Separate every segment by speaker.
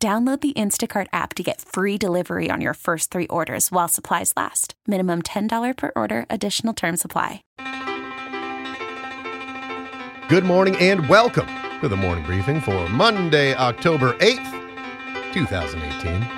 Speaker 1: Download the Instacart app to get free delivery on your first three orders while supplies last. Minimum $10 per order, additional term supply.
Speaker 2: Good morning and welcome to the morning briefing for Monday, October 8th, 2018.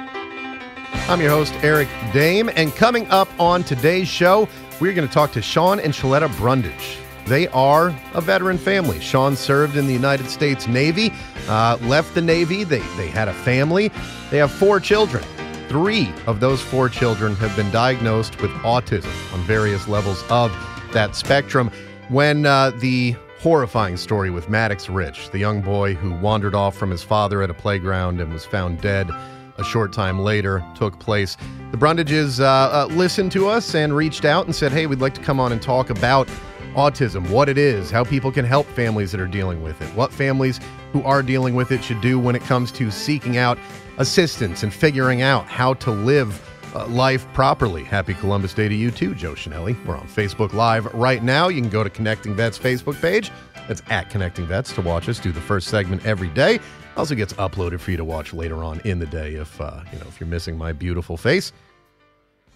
Speaker 2: I'm your host, Eric Dame, and coming up on today's show, we're going to talk to Sean and Shaletta Brundage. They are a veteran family. Sean served in the United States Navy, uh, left the Navy. They, they had a family. They have four children. Three of those four children have been diagnosed with autism on various levels of that spectrum. When uh, the horrifying story with Maddox Ritch, the young boy who wandered off from his father at a playground and was found dead a short time later, took place, the Brundages uh, uh, listened to us and reached out and said, Hey, we'd like to come on and talk about autism, what it is, how people can help families that are dealing with it, what families who are dealing with it should do when it comes to seeking out assistance and figuring out how to live uh, life properly. Happy Columbus Day to you too, Joe Chenelly. We're on Facebook Live right now. You can go to Connecting Vets Facebook page. That's at Connecting Vets to watch us do the first segment every day. Also gets uploaded for you to watch later on in the day if uh, you know if you're missing my beautiful face.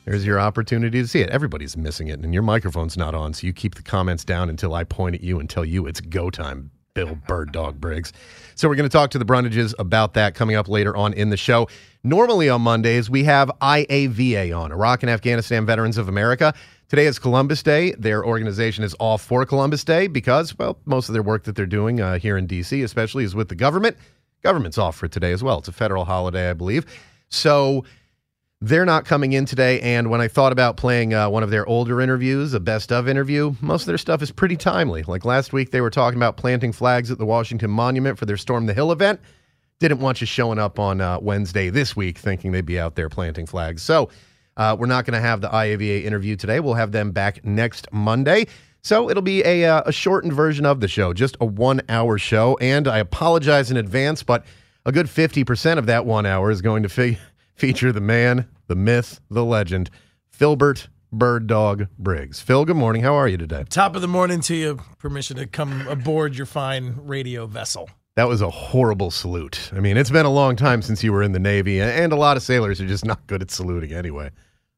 Speaker 2: There's your opportunity to see it. Everybody's missing it, and your microphone's not on, so you keep the comments down until I point at you and tell you it's go time, Bill Bird Dog Briggs. So we're going to talk to the Brundages about that coming up later on in the show. Normally on Mondays, we have IAVA on, Iraq and Afghanistan Veterans of America. Today is Columbus Day. Their organization is off for Columbus Day because, well, most of their work that they're doing uh, here in D.C., especially, is with the government. Government's off for today as well. It's a federal holiday, I believe. So they're not coming in today. And when I thought about playing uh, one of their older interviews, a best of interview, most of their stuff is pretty timely. Like last week, they were talking about planting flags at the Washington Monument for their Storm the Hill event. Didn't want you showing up on uh, Wednesday this week thinking they'd be out there planting flags. So uh, we're not going to have the IAVA interview today. We'll have them back next Monday. So it'll be a, uh, a shortened version of the show, just a one hour show. And I apologize in advance, but a good 50% of that one hour is going to fe- feature the man, the myth, the legend, Filbert Bird Dog Briggs. Phil, good morning. How are you today?
Speaker 3: Top of the morning to you. Permission to come aboard your fine radio vessel.
Speaker 2: That was a horrible salute. I mean, it's been a long time since you were in the Navy, and a lot of sailors are just not good at saluting anyway.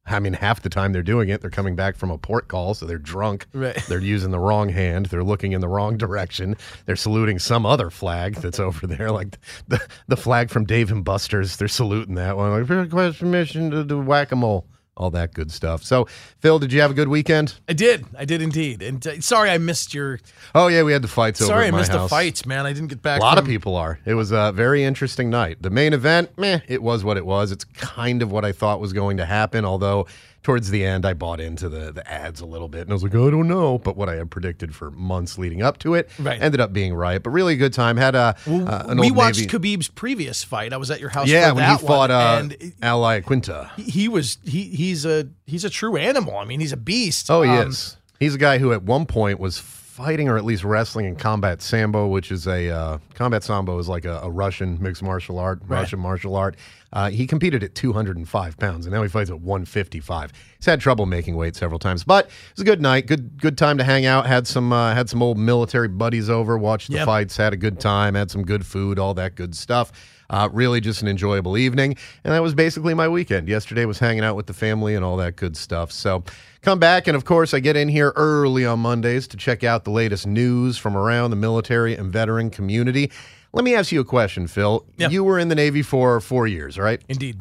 Speaker 2: I mean, half the time they're doing it, they're coming back from a port call, so they're drunk.
Speaker 3: Right.
Speaker 2: They're using the wrong hand. They're looking in the wrong direction. They're saluting some other flag that's over there, like the the flag from Dave and Buster's. They're saluting that one. Like, request permission to do whack a mole. All that good stuff. So, Phil, did you have a good weekend?
Speaker 3: I did. I did indeed. And uh, sorry I missed your.
Speaker 2: Oh yeah, we had the fights over
Speaker 3: Sorry I missed the
Speaker 2: house.
Speaker 3: fights, man. I didn't get back.
Speaker 2: A lot of people are. It was a very interesting night. The main event, meh, it was what it was. It's kind of what I thought was going to happen, although towards the end I bought into the the ads a little bit and I was like, I don't know. But what I had predicted for months leading up to it
Speaker 3: Right.
Speaker 2: ended up being right. But really a good time. Had a
Speaker 3: Well,
Speaker 2: uh,
Speaker 3: we watched
Speaker 2: Navy.
Speaker 3: Khabib's previous fight. I was at your house.
Speaker 2: yeah,
Speaker 3: for
Speaker 2: when
Speaker 3: that
Speaker 2: he fought
Speaker 3: one,
Speaker 2: uh,
Speaker 3: and
Speaker 2: Al Iaquinta.
Speaker 3: he, he was he he's a he's a true animal. I mean, he's a beast.
Speaker 2: Oh, he
Speaker 3: Um,
Speaker 2: is. He's a guy who at one point was fighting or at least wrestling in combat sambo, which is a uh, combat sambo is like a, a Russian mixed martial art, Russian martial art. Uh, he competed at 205 pounds, and now he fights at 155. He's had trouble making weight several times, but it was a good night, good good time to hang out. Had some uh, had some old military buddies over, watched the
Speaker 3: Yep.
Speaker 2: fights, had a good time, had some good food, all that good stuff. Uh, really, just an enjoyable evening, and that was basically my weekend. Yesterday was hanging out with the family and all that good stuff. So, come back, and of course, I get in here early on Mondays to check out the latest news from around the military and veteran community. Let me ask you a question, Phil.
Speaker 3: Yeah.
Speaker 2: You were in the Navy for four years, right?
Speaker 3: Indeed.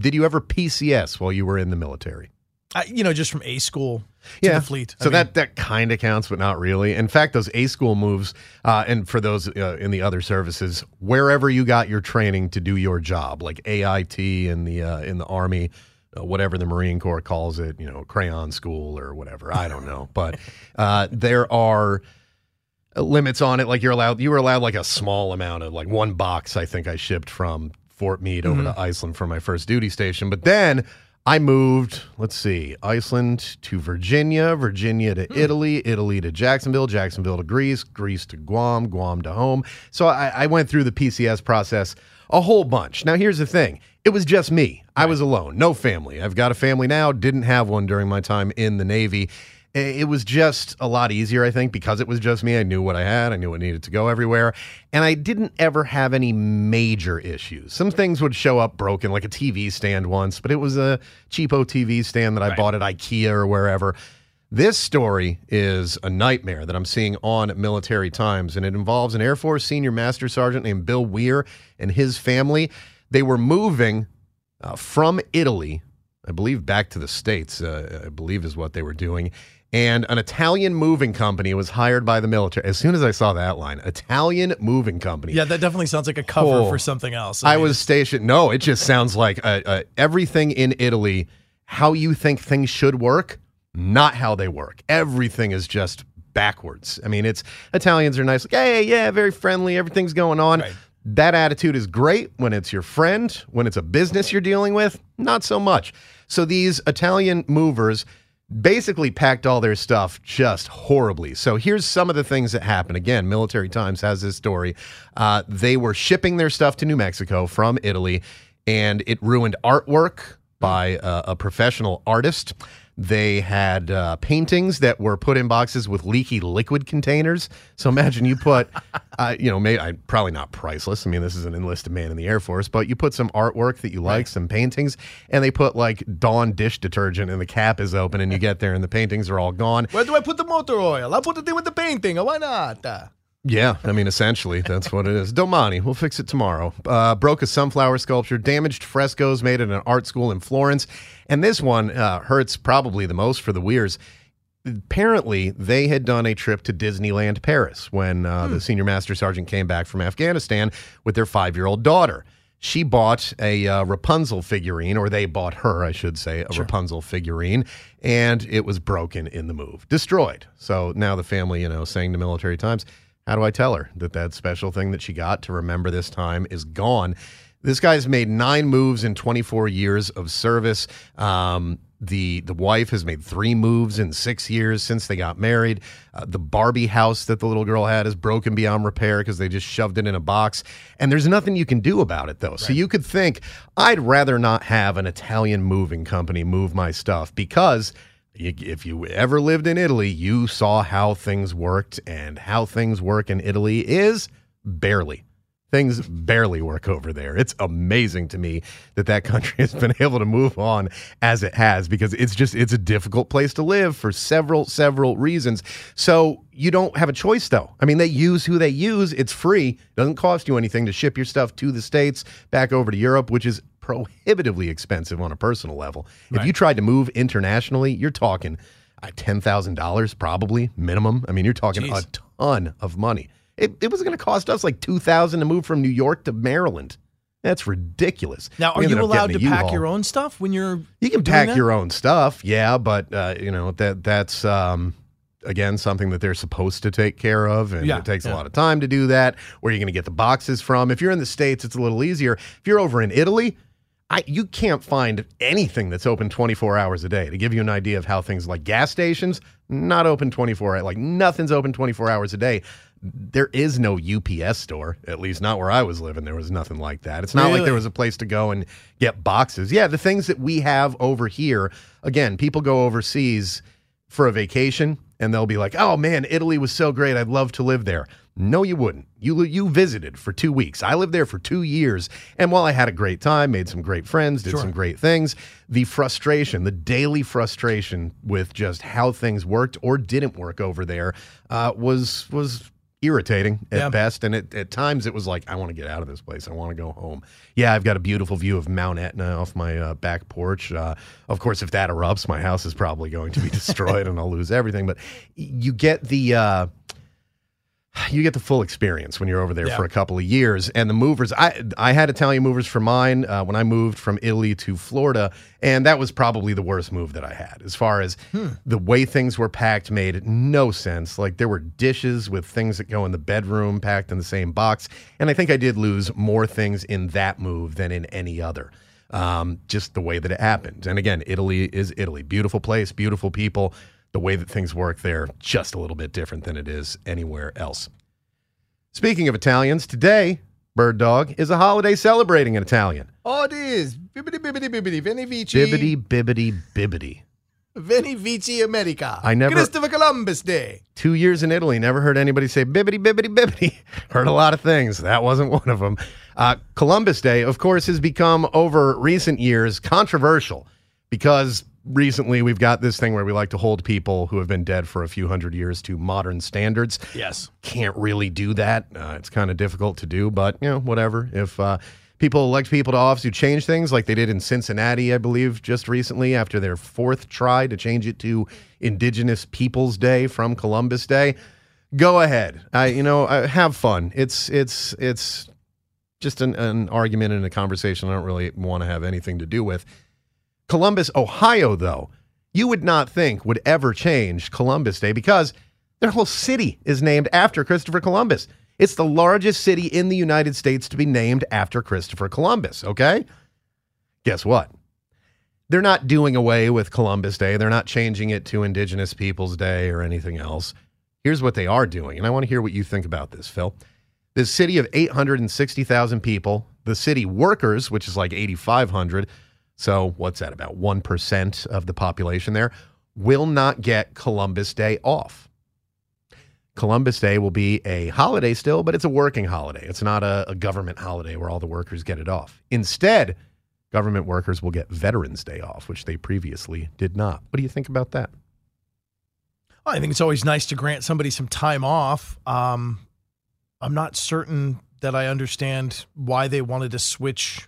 Speaker 2: Did you ever PCS while you were in the military?
Speaker 3: You know, just from A school to the fleet. I
Speaker 2: So
Speaker 3: mean,
Speaker 2: that that kind of counts, but not really. In fact, those A school moves, uh, and for those uh, in the other services, wherever you got your training to do your job, like AIT in the uh, in the Army, uh, whatever the Marine Corps calls it, you know, crayon school or whatever. I don't know, but uh, there are limits on it. Like you're allowed, you were allowed like a small amount of like one box. I think I shipped from Fort Meade over to Iceland for my first duty station. But then I moved, let's see, Iceland to Virginia, Virginia to hmm. Italy, Italy to Jacksonville, Jacksonville to Greece, Greece to Guam, Guam to home. So I, I went through the PCS process a whole bunch. Now, here's the thing it was just me. I was alone, no family. I've got a family now, didn't have one during my time in the Navy. It was just a lot easier, I think, because it was just me. I knew what I had, I knew what needed to go everywhere, and I didn't ever have any major issues. Some things would show up broken, like a TV stand once, but it was a cheapo TV stand that I bought at IKEA or wherever. This story is a nightmare that I'm seeing on Military Times, and it involves an Air Force senior master sergeant named Bill Weir and his family. They were moving uh, from Italy, I believe, back to the States, uh, I believe is what they were doing. And an Italian moving company was hired by the military. As soon as I saw that line, Italian moving company.
Speaker 3: Yeah, that definitely sounds like a cover
Speaker 2: Oh.
Speaker 3: for something else.
Speaker 2: I
Speaker 3: mean,
Speaker 2: was stationed. No, it just sounds like uh, uh, everything in Italy, how you think things should work, not how they work. Everything is just backwards. I mean, it's Italians are nice, like, hey, yeah, very friendly, everything's going on.
Speaker 3: Right.
Speaker 2: That attitude is great when it's your friend, when it's a business you're dealing with, not so much. So these Italian movers basically packed all their stuff just horribly. So here's some of the things that happened. Again, Military Times has this story. Uh, they were shipping their stuff to New Mexico from Italy, and it ruined artwork by uh, a professional artist. They had uh, paintings that were put in boxes with leaky liquid containers. So imagine you put, uh, you know, may, I, probably not priceless. I mean, this is an enlisted man in the Air Force, but you put some artwork that you like, some paintings, and they put like Dawn dish detergent, and the cap is open, and you get there, and the paintings are all gone.
Speaker 3: Where do I put the motor oil? I'll put it in with the painting. Why not?
Speaker 2: Yeah, I mean, essentially, that's what it is. Domani, we'll fix it tomorrow. Uh, broke a sunflower sculpture, damaged frescoes made at an art school in Florence. And this one uh, hurts probably the most for the Weirs. Apparently, they had done a trip to Disneyland Paris when uh, the senior master sergeant came back from Afghanistan with their five year old daughter. She bought a uh, Rapunzel figurine, or they bought her, I should say, a Rapunzel figurine, and it was broken in the move, destroyed. So now the family, you know, saying to Military Times, how do I tell her that that special thing that she got to remember this time is gone? This guy's made nine moves in 24 years of service. Um, the the wife has made three moves in six years since they got married. Uh, the Barbie house that the little girl had is broken beyond repair because they just shoved it in a box. And there's nothing you can do about it though. So you could think I'd rather not have an Italian moving company move my stuff because if you ever lived in Italy, you saw how things worked, and how things work in Italy is barely. Things barely work over there. It's amazing to me that that country has been able to move on as it has because it's just it's a difficult place to live for several several reasons. So you don't have a choice though. I mean, they use who they use. It's free. It doesn't cost you anything to ship your stuff to the states back over to Europe, which is prohibitively expensive on a personal level. If you tried to move internationally, you're talking uh, ten thousand dollars probably minimum. I mean, you're talking
Speaker 3: Jeez.
Speaker 2: a ton of money. It, it was going to cost us like two thousand to move from New York to Maryland. That's ridiculous.
Speaker 3: now, are you allowed to pack
Speaker 2: U-Haul.
Speaker 3: your own stuff when you're?
Speaker 2: You can pack
Speaker 3: that?
Speaker 2: your own stuff, yeah, but uh, you know that that's um, again something that they're supposed to take care of, and
Speaker 3: Yeah,
Speaker 2: it takes a lot of time to do that. Where are you're going to get the boxes from? If you're in the states, it's a little easier. If you're over in Italy. I, you can't find anything that's open 24 hours a day. To give you an idea of how things like gas stations, not open 24. Like nothing's open 24 hours a day. There is no UPS store, at least not where I was living. There was nothing like that. It's not like there was a place to go and get boxes. Yeah, the things that we have over here, again, people go overseas for a vacation and they'll be like, "Oh man, Italy was so great. I'd love to live there." No, you wouldn't. You you visited for 2 weeks. I lived there for 2 years, and while I had a great time, made some great friends, did some great things, the frustration, the daily frustration with just how things worked or didn't work over there uh, was was irritating at
Speaker 3: Yeah.
Speaker 2: best. And it, at times it was like, I want to get out of this place. I want to go home. Yeah, I've got a beautiful view of Mount Etna off my uh, back porch. Uh, of course, if that erupts, my house is probably going to be destroyed and I'll lose everything. But you get the. Uh, you get the full experience when you're over there
Speaker 3: Yeah.
Speaker 2: for a couple of years. And the movers, I I had Italian movers for mine uh, when I moved from Italy to Florida, and that was probably the worst move that I had. As far as the way things were packed, made no sense. Like there were dishes with things that go in the bedroom packed in the same box, and I think I did lose more things in that move than in any other. Um, just the way that it happened. And again, Italy is Italy. Beautiful place, beautiful people. The way that things work there, just a little bit different than it is anywhere else. Speaking of Italians, today, Bird Dog is a holiday celebrating in Italian.
Speaker 3: Oh, it is. Bibbidi bibbidi bibbidi. Veni vici.
Speaker 2: Bibbidi, bibbidi, bibbidi.
Speaker 3: Veni vici America.
Speaker 2: I never-
Speaker 3: Christopher Columbus Day.
Speaker 2: Two years in Italy, never heard anybody say bibbidi, bibbidi, bibbidi. heard a lot of things. That wasn't one of them. Uh, Columbus Day, of course, has become over recent years controversial because recently we've got this thing where we like to hold people who have been dead for a few hundred years to modern standards.
Speaker 3: Yes.
Speaker 2: can't really do that. Uh, it's kind of difficult to do, but you know, whatever. If uh, people elect people to office who change things, like they did in Cincinnati, I believe, just recently after their fourth try to change it to Indigenous Peoples Day from Columbus Day, go ahead. I, you know, uh, have fun. It's it's it's just an, an argument and a conversation I don't really want to have anything to do with. Columbus, Ohio, though, you would not think would ever change Columbus Day because their whole city is named after Christopher Columbus. It's the largest city in the United States to be named after Christopher Columbus, okay? Guess what? They're not doing away with Columbus Day. They're not changing it to Indigenous Peoples Day or anything else. Here's what they are doing, and I want to hear what you think about this, Phil. This city of 860,000 people, the city workers, which is like 8,500, so what's that, about 1% of the population there, will not get Columbus Day off. Columbus Day will be a holiday still, but it's a working holiday. It's not a, a government holiday where all the workers get it off. Instead, government workers will get Veterans Day off, which they previously did not. What do you think about that?
Speaker 3: I think it's always nice to grant somebody some time off. Um, I'm not certain that I understand why they wanted to switch.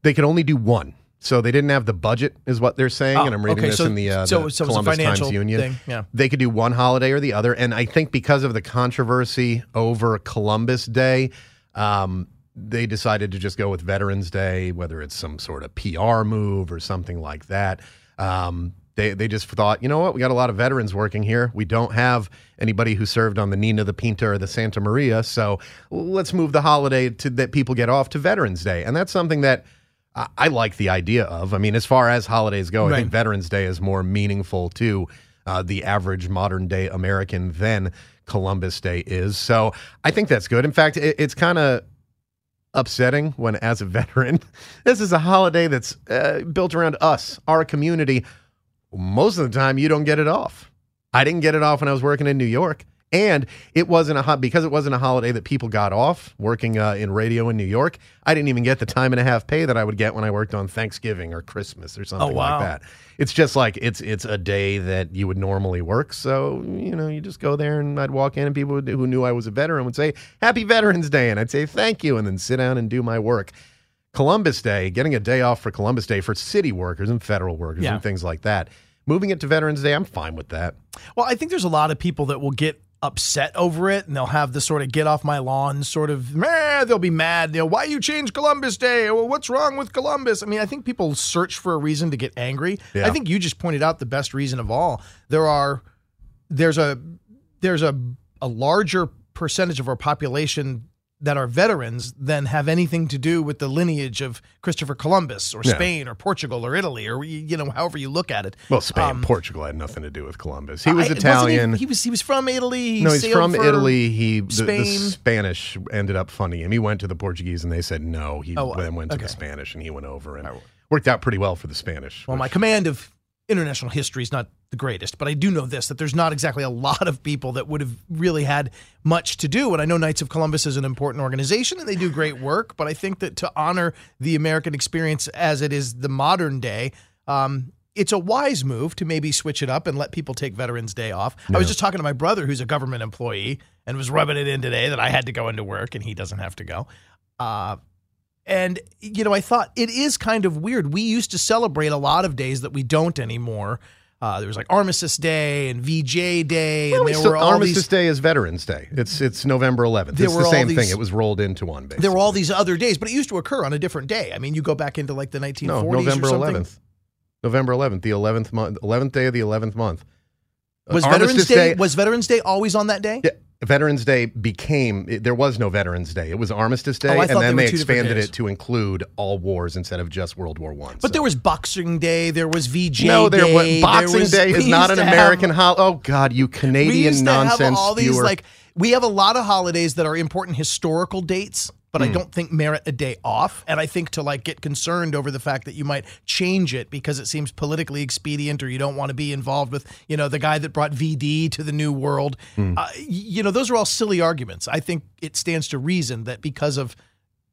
Speaker 2: They could only do one. So they didn't have the budget, is what they're saying.
Speaker 3: Oh,
Speaker 2: and I'm reading
Speaker 3: okay,
Speaker 2: this
Speaker 3: so-
Speaker 2: in the, uh,
Speaker 3: so-
Speaker 2: the
Speaker 3: so
Speaker 2: Columbus Times Union.
Speaker 3: thing, yeah.
Speaker 2: They could do one holiday or the other. And I think because of the controversy over Columbus Day, um, they decided to just go with Veterans Day, whether it's some sort of PR move or something like that. Um, they, they just thought, you know what, we got a lot of veterans working here. We don't have anybody who served on the Nina, the Pinta, or the Santa Maria. So let's move the holiday to that people get off to Veterans Day. And that's something that I, I like the idea of. I mean, as far as holidays go, I think Veterans Day is more meaningful to uh, the average modern day American than Columbus Day is. So I think that's good. In fact, it, it's kind of upsetting when, as a veteran, this is a holiday that's uh, built around us, our community. Most of the time, you don't get it off. I didn't get it off when I was working in New York. And it wasn't a ho- because it wasn't a holiday that people got off working uh, in radio in New York. I didn't even get the time and a half pay that I would get when I worked on Thanksgiving or Christmas or something
Speaker 3: wow.
Speaker 2: like that. It's just like it's it's a day that you would normally work. So you know, you just go there and I'd walk in and people would, who knew I was a veteran would say Happy Veterans Day, and I'd say thank you, and then sit down and do my work. Columbus Day, getting a day off for Columbus Day for city workers and federal workers
Speaker 3: Yeah.
Speaker 2: and things like that. Moving it to Veterans Day, I'm fine with that.
Speaker 3: Well, I think there's a lot of people that will get upset over it and they'll have the sort of get off my lawn sort of meh, they'll be mad. You know why you change columbus day? Well, what's wrong with columbus? I mean i think people search for a reason to get angry.
Speaker 2: Yeah.
Speaker 3: i think you just pointed out the best reason of all. There are there's a there's a a larger percentage of our population that are veterans than have anything to do with the lineage of Christopher Columbus or
Speaker 2: Yeah.
Speaker 3: Spain or Portugal or Italy or you know however you look at it.
Speaker 2: Well, Spain,
Speaker 3: Um,
Speaker 2: Portugal had nothing to do with Columbus. He was
Speaker 3: I-
Speaker 2: Italian.
Speaker 3: He, he was he was from Italy. He
Speaker 2: no, he's from Italy. He the, the Spanish ended up funding him. He went to the Portuguese and they said no. He
Speaker 3: Oh,
Speaker 2: then went to the Spanish and he went over and worked out pretty well for the Spanish.
Speaker 3: Well, my command of international history is not the greatest, but I do know this that there's not exactly a lot of people that would have really had much to do. And I know Knights of Columbus is an important organization and they do great work, but I think that to honor the American experience as it is the modern day, um, it's a wise move to maybe switch it up and let people take Veterans Day off. I was just talking to my brother, who's a government employee, and was rubbing it in today that I had to go into work and he doesn't have to go. Uh, and, you know, I thought it is kind of weird. We used to celebrate a lot of days that we don't anymore. uh, there was like Armistice Day and VJ Day,
Speaker 2: Well,
Speaker 3: and there
Speaker 2: still-
Speaker 3: were all
Speaker 2: Armistice
Speaker 3: these.
Speaker 2: Day is Veterans Day. It's it's November 11th. It's the same
Speaker 3: these-
Speaker 2: thing. It was rolled into one. Basically.
Speaker 3: There were all these other days, but it used to occur on a different day. I mean, you go back into like the 1940s
Speaker 2: no November 11th. November 11th, the 11th month, 11th day of the 11th month.
Speaker 3: Was
Speaker 2: Armistice
Speaker 3: Veterans Day, was Veterans Day always on that day?
Speaker 2: Yeah, Veterans Day became it- there was no Veterans Day. It was Armistice Day,
Speaker 3: Oh, I
Speaker 2: and then
Speaker 3: they
Speaker 2: they
Speaker 3: were two different
Speaker 2: expanded
Speaker 3: days.
Speaker 2: it to include all wars instead of just World War One.
Speaker 3: But there was Boxing Day, there was VJ
Speaker 2: no, there
Speaker 3: Day.
Speaker 2: was Boxing
Speaker 3: was-
Speaker 2: Day
Speaker 3: we
Speaker 2: is not an
Speaker 3: to
Speaker 2: American holiday. Oh God, you
Speaker 3: we
Speaker 2: Canadian
Speaker 3: used to
Speaker 2: nonsense
Speaker 3: have all these
Speaker 2: viewer.
Speaker 3: like we have a lot of holidays that are important historical dates but
Speaker 2: Hmm.
Speaker 3: I don't think merit a day off. And I think to like get concerned over the fact that you might change it because it seems politically expedient or you don't want to be involved with, you know, the guy that brought VD to the new world.
Speaker 2: Hmm.
Speaker 3: Uh, you know, those are all silly arguments. I think it stands to reason that because of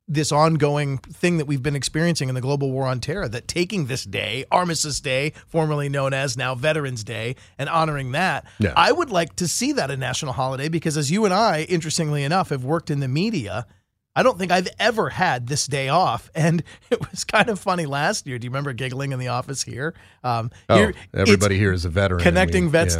Speaker 3: this ongoing thing that we've been experiencing in the global war on terror that taking this day, Armistice Day, formerly known as now Veterans Day, and honoring that,
Speaker 2: Yeah.
Speaker 3: I would like to see that a national holiday because as you and I, interestingly enough, have worked in the media. I don't think I've ever had this day off. And it was kind of funny last year. Do you remember giggling in the office here? Um,
Speaker 2: oh,
Speaker 3: here-
Speaker 2: everybody here is a veteran. and we- yeah.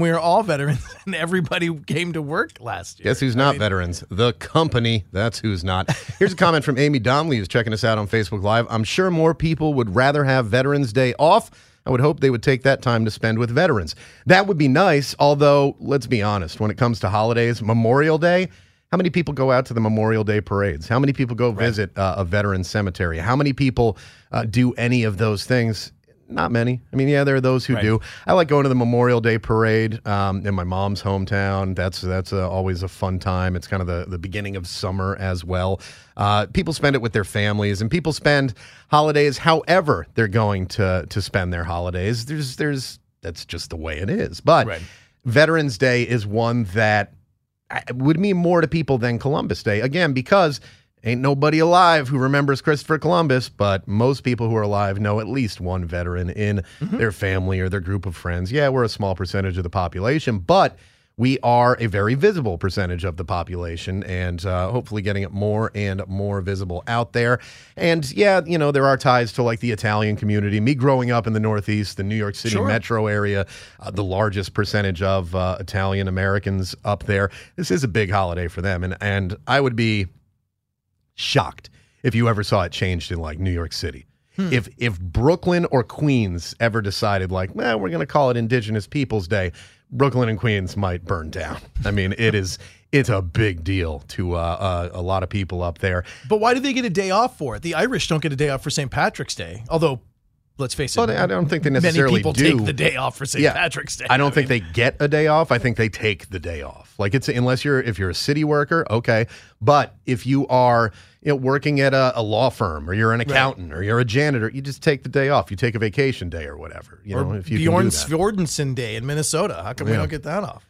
Speaker 3: We are all veterans and everybody came to work last year.
Speaker 2: Guess who's not veterans? The company. That's who's not. Here's a comment from Amy Donnelly, who's checking us out on Facebook Live. I'm sure more people would rather have Veterans Day off. I would hope they would take that time to spend with veterans. That would be nice, although, let's be honest, when it comes to holidays, Memorial Day, how many people go out to the Memorial Day parades? How many people go visit uh, a veteran cemetery? How many people uh, do any of those things? Not many. I mean, yeah, there are those who
Speaker 3: Right.
Speaker 2: do. I like going to the Memorial Day parade um, in my mom's hometown. That's that's uh, always a fun time. It's kind of the, the beginning of summer as well. Uh, people spend it with their families, and people spend holidays however they're going to to spend their holidays. There's there's that's just the way it is. But
Speaker 3: Right.
Speaker 2: Veterans Day is one that would mean more to people than Columbus Day. Again, because ain't nobody alive who remembers Christopher Columbus, but most people who are alive know at least one veteran in mm-hmm. their family or their group of friends. Yeah, we're a small percentage of the population, but we are a very visible percentage of the population and uh, hopefully getting it more and more visible out there. And yeah, you know, there are ties to like the Italian community. Me growing up in the Northeast, the New York City
Speaker 3: Sure.
Speaker 2: metro area, uh, the largest percentage of uh, Italian Americans up there. This is a big holiday for them. And, and I would be shocked if you ever saw it changed in like New York City. If if Brooklyn or Queens ever decided like, well, we're going to call it Indigenous Peoples Day, Brooklyn and Queens might burn down. I mean, it is it's a big deal to uh, uh, a lot of people up there.
Speaker 3: But why do they get a day off for it? The Irish don't get a day off for St. Patrick's Day. Although, let's face it,
Speaker 2: But I don't think they
Speaker 3: many
Speaker 2: necessarily
Speaker 3: people
Speaker 2: do.
Speaker 3: take the day off for St.
Speaker 2: Yeah.
Speaker 3: Patrick's Day.
Speaker 2: I don't think they get a day off. I think they take the day off. Like it's unless you're if you're a city worker, okay. But if you are you know, working at a, a law firm or you're an accountant or you're a janitor, you just take the day off. You take a vacation day or whatever. You know,
Speaker 3: Or
Speaker 2: if you
Speaker 3: Bjorn
Speaker 2: can do that.
Speaker 3: Fjordensen Day in Minnesota. How come we don't get that off?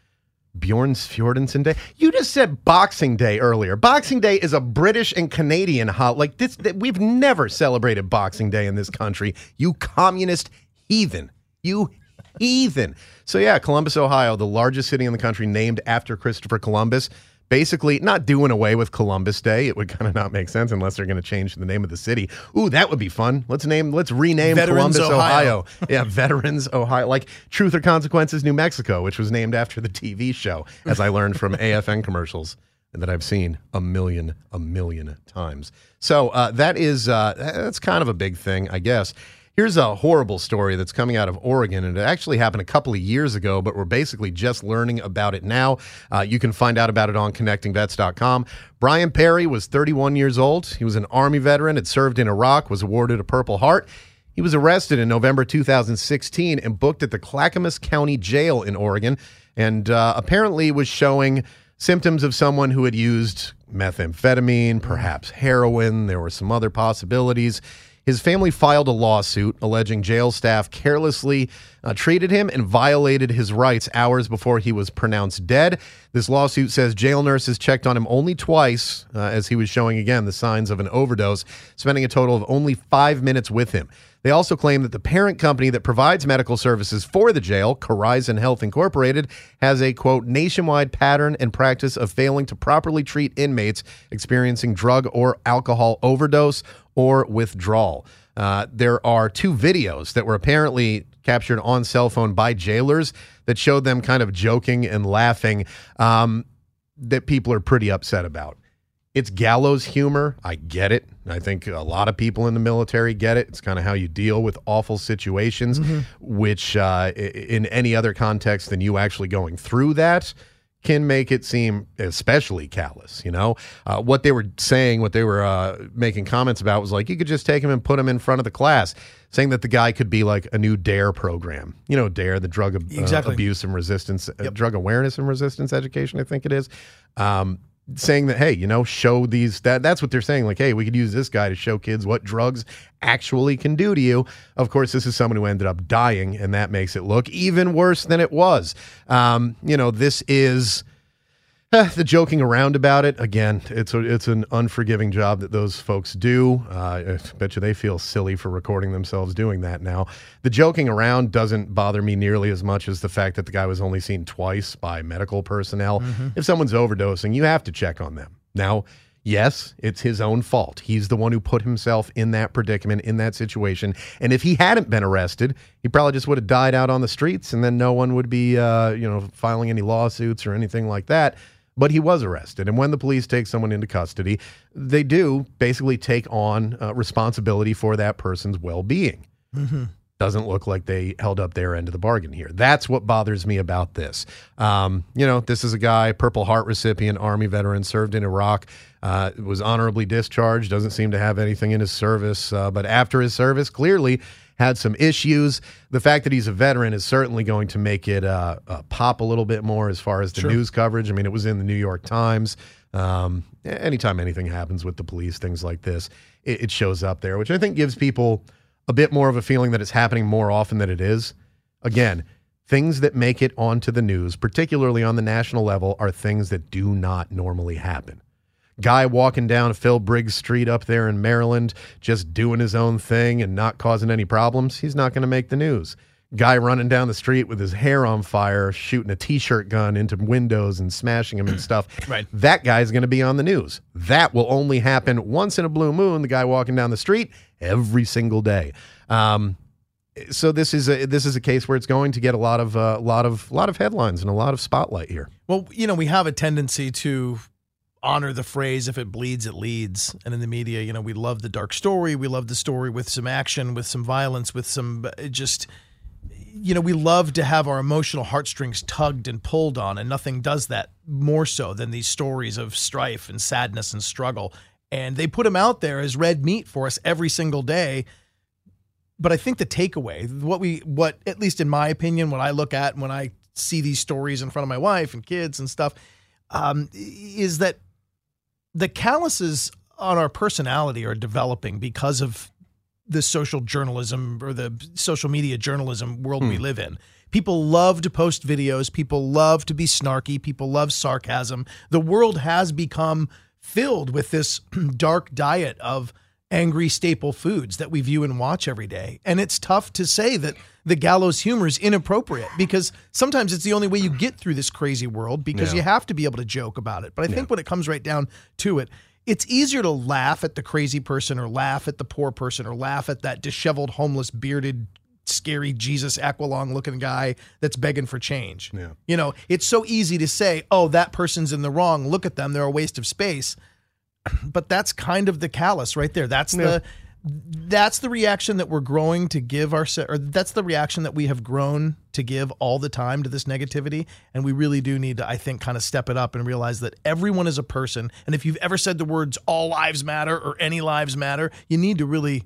Speaker 2: Bjorn Fjordensen Day. You just said Boxing Day earlier. Boxing Day is a British and Canadian holiday. Like this, th- we've never celebrated Boxing Day in this country. You communist heathen. You heathen. So yeah, Columbus, Ohio, the largest city in the country, named after Christopher Columbus. Basically, not doing away with Columbus Day. It would kind of not make sense unless they're going to change the name of the city. Ooh, that would be fun. Let's name. Let's rename
Speaker 3: Veterans,
Speaker 2: Columbus,
Speaker 3: Ohio.
Speaker 2: Ohio. yeah, Veterans Ohio, like Truth or Consequences New Mexico, which was named after the TV show, as I learned from AFN commercials and that I've seen a million, a million times. So uh, that is uh, that's kind of a big thing, I guess. Here's a horrible story that's coming out of Oregon, and it actually happened a couple of years ago, but we're basically just learning about it now. Uh, you can find out about it on connectingvets.com. Brian Perry was 31 years old. He was an Army veteran, had served in Iraq, was awarded a Purple Heart. He was arrested in November 2016 and booked at the Clackamas County Jail in Oregon, and uh, apparently was showing symptoms of someone who had used methamphetamine, perhaps heroin. There were some other possibilities. His family filed a lawsuit alleging jail staff carelessly uh, treated him and violated his rights hours before he was pronounced dead. This lawsuit says jail nurses checked on him only twice uh, as he was showing again the signs of an overdose, spending a total of only five minutes with him. They also claim that the parent company that provides medical services for the jail, Horizon Health Incorporated, has a quote nationwide pattern and practice of failing to properly treat inmates experiencing drug or alcohol overdose or withdrawal. Uh, there are two videos that were apparently captured on cell phone by jailers that showed them kind of joking and laughing um, that people are pretty upset about. It's gallows humor. I get it. I think a lot of people in the military get it. It's kind of how you deal with awful situations, which uh, in any other context than you actually going through that can make it seem especially callous. You know, uh, what they were saying, what they were uh, making comments about was like you could just take him and put him in front of the class, saying that the guy could be like a new DARE program. You know, DARE, the drug ab- uh, abuse and resistance, uh, drug awareness and resistance education. I think it is. Um, saying that hey you know show these that that's what they're saying like hey we could use this guy to show kids what drugs actually can do to you. Of course this is someone who ended up dying and that makes it look even worse than it was. Um, you know this is the joking around about it again it's a, it's an unforgiving job that those folks do. Uh, I bet you they feel silly for recording themselves doing that now. The joking around doesn't bother me nearly as much as the fact that the guy was only seen twice by medical personnel. If someone's overdosing you have to check on them. Now yes it's his own fault. He's the one who put himself in that predicament in that situation. And if he hadn't been arrested he probably just would have died out on the streets and then no one would be uh, you know filing any lawsuits or anything like that but he was arrested. And when the police take someone into custody, they do basically take on uh, responsibility for that person's well being. Doesn't look like they held up their end of the bargain here. That's what bothers me about this. Um, you know, this is a guy, Purple Heart recipient, Army veteran, served in Iraq, uh, was honorably discharged, doesn't seem to have anything in his service. Uh, but after his service, clearly had some issues. The fact that he's a veteran is certainly going to make it uh, uh, pop a little bit more as far as the news coverage. I mean, it was in the New York Times. Um, anytime anything happens with the police, things like this, it, it shows up there, which I think gives people a bit more of a feeling that it's happening more often than it is. Again, things that make it onto the news, particularly on the national level, are things that do not normally happen guy walking down Phil Briggs Street up there in Maryland, just doing his own thing and not causing any problems, he's not going to make the news. Guy running down the street with his hair on fire, shooting a t shirt gun into windows and smashing them and stuff.
Speaker 3: Right.
Speaker 2: That guy's going to be on the news. That will only happen once in a blue moon. The guy walking down the street every single day. Um, so this is a this is a case where it's going to get a lot of a lot of lot of headlines and a lot of spotlight here.
Speaker 3: Well, you know, we have a tendency to honor the phrase if it bleeds it leads. And in the media you know we love the dark story. We love the story with some action with some violence with some just you know we love to have our emotional heartstrings tugged and pulled on and nothing does that more so than these stories of strife and sadness and struggle. And they put them out there as red meat for us every single day. But I think the takeaway, what we, what at least in my opinion, what I look at when I see these stories in front of my wife and kids and stuff, um, is that the calluses on our personality are developing because of the social journalism or the social media journalism world we hmm. live in. People love to post videos. People love to be snarky. People love sarcasm. The world has become filled with this dark diet of angry staple foods that we view and watch every day. And it's tough to say that the gallows humor is inappropriate because sometimes it's the only way you get through this crazy world because
Speaker 2: Yeah.
Speaker 3: you have to be able to joke about it. But I think when it comes right down to it, it's easier to laugh at the crazy person or laugh at the poor person or laugh at that disheveled, homeless, bearded, scary Jesus Aqualung looking guy that's begging for change.
Speaker 2: Yeah.
Speaker 3: You know, it's so easy to say, oh, that person's in the wrong. Look at them. They're a waste of space. But that's kind of the callous right there. That's the that's the reaction that we're growing to give our or that's the reaction that we have grown to give all the time to this negativity. And we really do need to i think kind of step it up and realize that everyone is a person. And if you've ever said the words all lives matter or any lives matter you need to really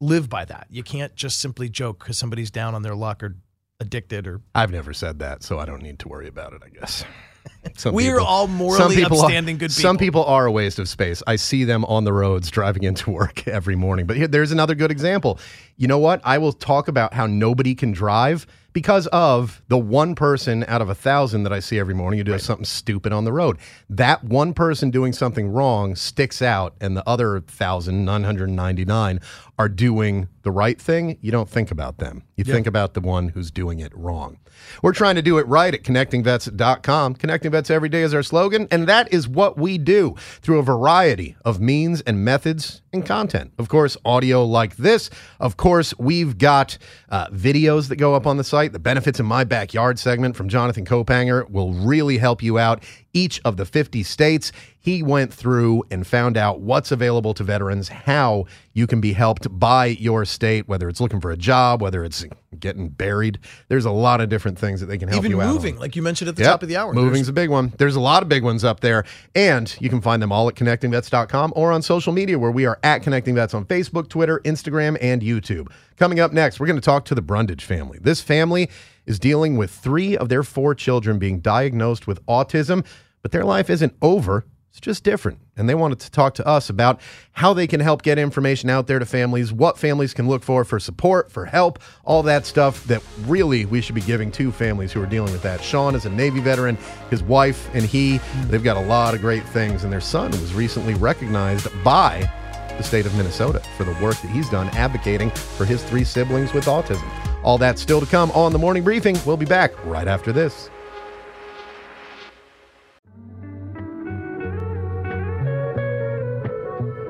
Speaker 3: live by that. You can't just simply joke because somebody's down on their luck or addicted or
Speaker 2: I've never said that, so I don't need to worry about it, I guess. Some
Speaker 3: We are
Speaker 2: people-
Speaker 3: all morally
Speaker 2: some people
Speaker 3: upstanding
Speaker 2: are,
Speaker 3: good people.
Speaker 2: Some
Speaker 3: people.
Speaker 2: are a waste of space. I see them on the roads driving into work every morning. But here, there's another good example. You know what? I will talk about how nobody can drive because of the one person out of a thousand that I see every morning who does something stupid on the road. That one person doing something wrong sticks out, and the other thousand, 999, are doing the right thing. You don't think about them. You think about the one who's doing it wrong. We're trying to do it right at connectingvets.com. Connecting Vets every day is our slogan, and that is what we do through a variety of means and methods and content. Of course, audio like this. Of course, we've got uh, videos that go up on the site. The Benefits in My Backyard segment from Jonathan Kaupanger will really help you out. Each of the 50 states, he went through and found out what's available to veterans, how you can be helped by your state, whether it's looking for a job, whether it's getting buried. There's a lot of different things that they can help
Speaker 3: Even
Speaker 2: you out.
Speaker 3: moving, like you mentioned at the
Speaker 2: Yep.
Speaker 3: top of the hour.
Speaker 2: Moving's
Speaker 3: There's-
Speaker 2: a big one. There's a lot of big ones up there. And you can find them all at connectingvets.com or on social media where we are at Connecting Vets on Facebook, Twitter, Instagram, and YouTube. Coming up next, we're going to talk to the Brundage family. This family is dealing with three of their four children being diagnosed with autism, but their life isn't over. It's just different. And they wanted to talk to us about how they can help get information out there to families, what families can look for for support, for help, all that stuff that really we should be giving to families who are dealing with that. Sean is a Navy veteran. His wife and he, they've got a lot of great things. And their son was recently recognized by the state of Minnesota for the work that he's done advocating for his three siblings with autism. All that's still to come on the morning briefing. We'll be back right after this.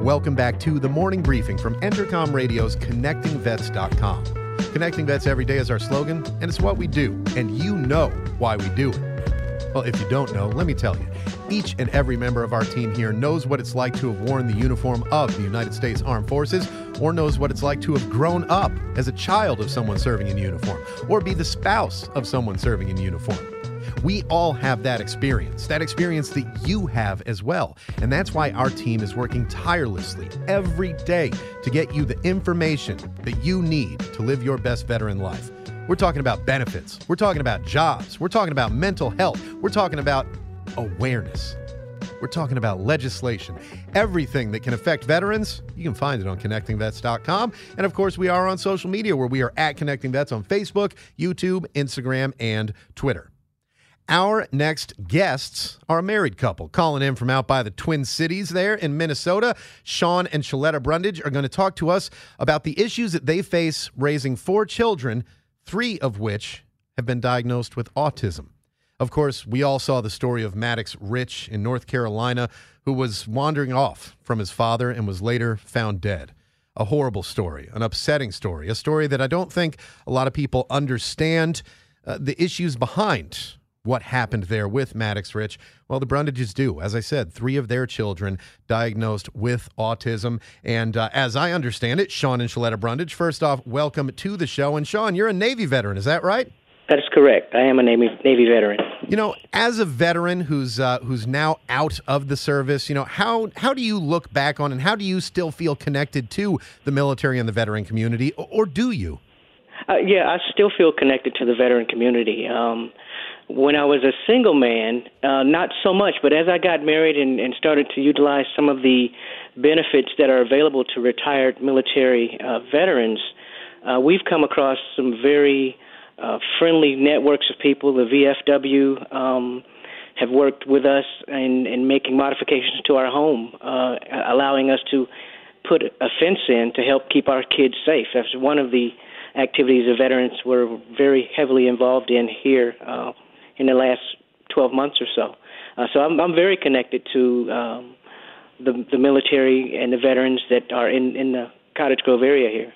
Speaker 2: Welcome back to the morning briefing from Entercom Radio's ConnectingVets.com. Connecting Vets every day is our slogan, and it's what we do, and you know why we do it. Well, if you don't know, let me tell you. Each and every member of our team here knows what it's like to have worn the uniform of the United States Armed Forces, or knows what it's like to have grown up as a child of someone serving in uniform, or be the spouse of someone serving in uniform. We all have that experience, that experience that you have as well. And that's why our team is working tirelessly every day to get you the information that you need to live your best veteran life. We're talking about benefits, we're talking about jobs, we're talking about mental health, we're talking about awareness. We're talking about legislation. Everything that can affect veterans, you can find it on connectingvets.com. And of course, we are on social media where we are at Connecting Vets on Facebook, YouTube, Instagram, and Twitter. Our next guests are a married couple calling in from out by the Twin Cities there in Minnesota. Sean and Shaletta Brundage are going to talk to us about the issues that they face raising four children, three of which have been diagnosed with autism. Of course, we all saw the story of Maddox Ritch in North Carolina, who was wandering off from his father and was later found dead. A horrible story, an upsetting story, a story that I don't think a lot of people understand uh, the issues behind what happened there with Maddox Ritch. Well, the Brundages do. As I said, three of their children diagnosed with autism. And uh, as I understand it, Sean and Shaletta Brundage, first off, welcome to the show. And Sean, you're a Navy veteran, is that right?
Speaker 4: That is correct. I am a Navy, Navy veteran.
Speaker 2: You know, as a veteran who's uh, who's now out of the service, you know how how do you look back on and how do you still feel connected to the military and the veteran community, or, or do you?
Speaker 4: Uh, yeah, I still feel connected to the veteran community. Um, when I was a single man, uh, not so much, but as I got married and, and started to utilize some of the benefits that are available to retired military uh, veterans, uh, we've come across some very uh, friendly networks of people. The VFW um, have worked with us in, in making modifications to our home, uh, allowing us to put a fence in to help keep our kids safe. That's one of the activities the veterans were very heavily involved in here uh, in the last 12 months or so. Uh, so I'm, I'm very connected to um, the, the military and the veterans that are in, in the Cottage Grove area here.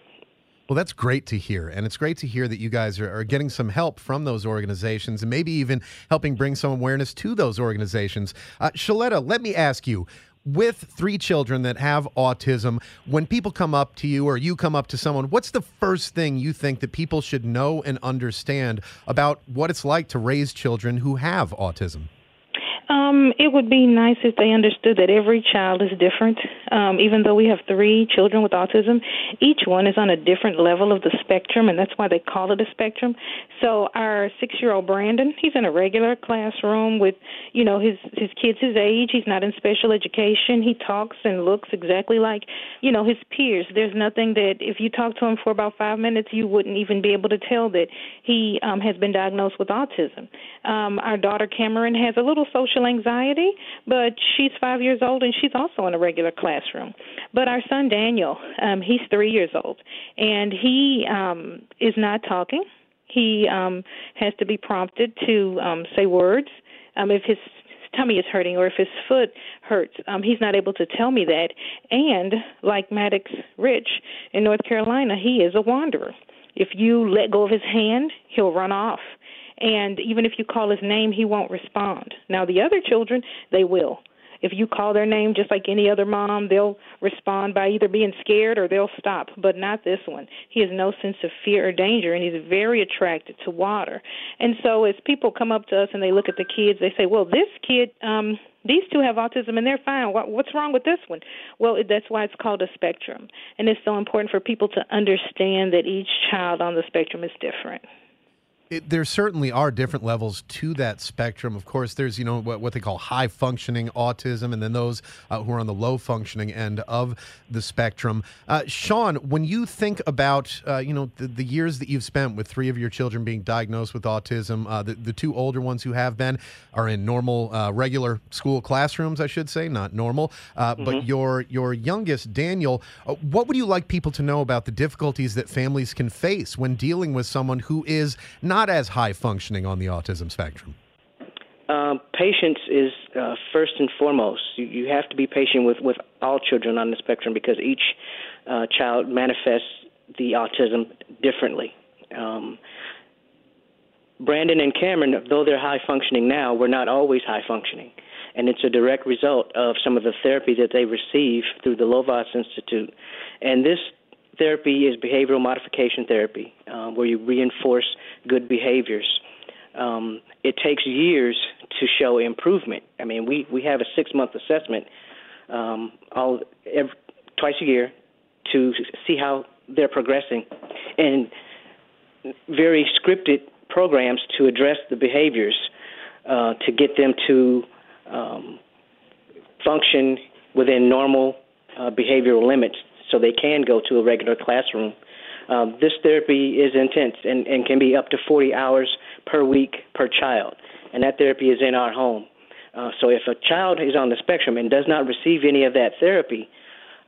Speaker 2: Well, that's great to hear. And it's great to hear that you guys are, are, getting some help from those organizations and maybe even helping bring some awareness to those organizations. Uh, Shaletta, let me ask you with three children that have autism, when people come up to you or you come up to someone, what's the first thing you think that people should know and understand about what it's like to raise children who have autism?
Speaker 5: Um, it would be nice if they understood that every child is different. Um, even though we have three children with autism, each one is on a different level of the spectrum, and that's why they call it a spectrum. So our six-year-old Brandon, he's in a regular classroom with, you know, his his kids his age. He's not in special education. He talks and looks exactly like, you know, his peers. There's nothing that if you talk to him for about five minutes, you wouldn't even be able to tell that he um, has been diagnosed with autism. Um, our daughter Cameron has a little social anxiety, but she's five years old and she's also in a regular classroom. But our son Daniel, um, he's three years old, and he um, is not talking. He um, has to be prompted to um, say words. Um, if his tummy is hurting or if his foot hurts. Um, he's not able to tell me that. And like Maddox Ritch in North Carolina, he is a wanderer. If you let go of his hand, he'll run off. And even if you call his name, he won't respond. Now, the other children, they will. If you call their name just like any other mom, they'll respond by either being scared or they'll stop, but not this one. He has no sense of fear or danger, and he's very attracted to water. And so, as people come up to us and they look at the kids, they say, Well, this kid, um, these two have autism and they're fine. What, what's wrong with this one? Well, that's why it's called a spectrum. And it's so important for people to understand that each child on the spectrum is different.
Speaker 2: It, there certainly are different levels to that spectrum. Of course, there's you know what, what they call high functioning autism, and then those uh, who are on the low functioning end of the spectrum. Uh, Sean, when you think about uh, you know the, the, years that you've spent with three of your children being diagnosed with autism, uh, the, the two older ones who have been are in normal, uh, regular school classrooms, I should say, not normal. Uh, mm-hmm. But your your youngest, Daniel, what would you like people to know about the difficulties that families can face when dealing with someone who is not not as high functioning on the autism spectrum?
Speaker 4: Um, patience is uh, first and foremost. You, you, have to be patient with, with all children on the spectrum because each uh, child manifests the autism differently. Um, Brandon and Cameron, though they're high functioning now, were not always high functioning. And it's a direct result of some of the therapy that they receive through the Lovaas Institute. And this therapy is behavioral modification therapy, uh, where you reinforce good behaviors. Um, it takes years to show improvement. I mean, we, we have a six month assessment um, all every, twice a year to see how they're progressing, and very scripted programs to address the behaviors uh, to get them to um, function within normal uh, behavioral limits so they can go to a regular classroom. Um, this therapy is intense and, and can be up to 40 hours per week per child, and that therapy is in our home. Uh, so if a child is on the spectrum and does not receive any of that therapy,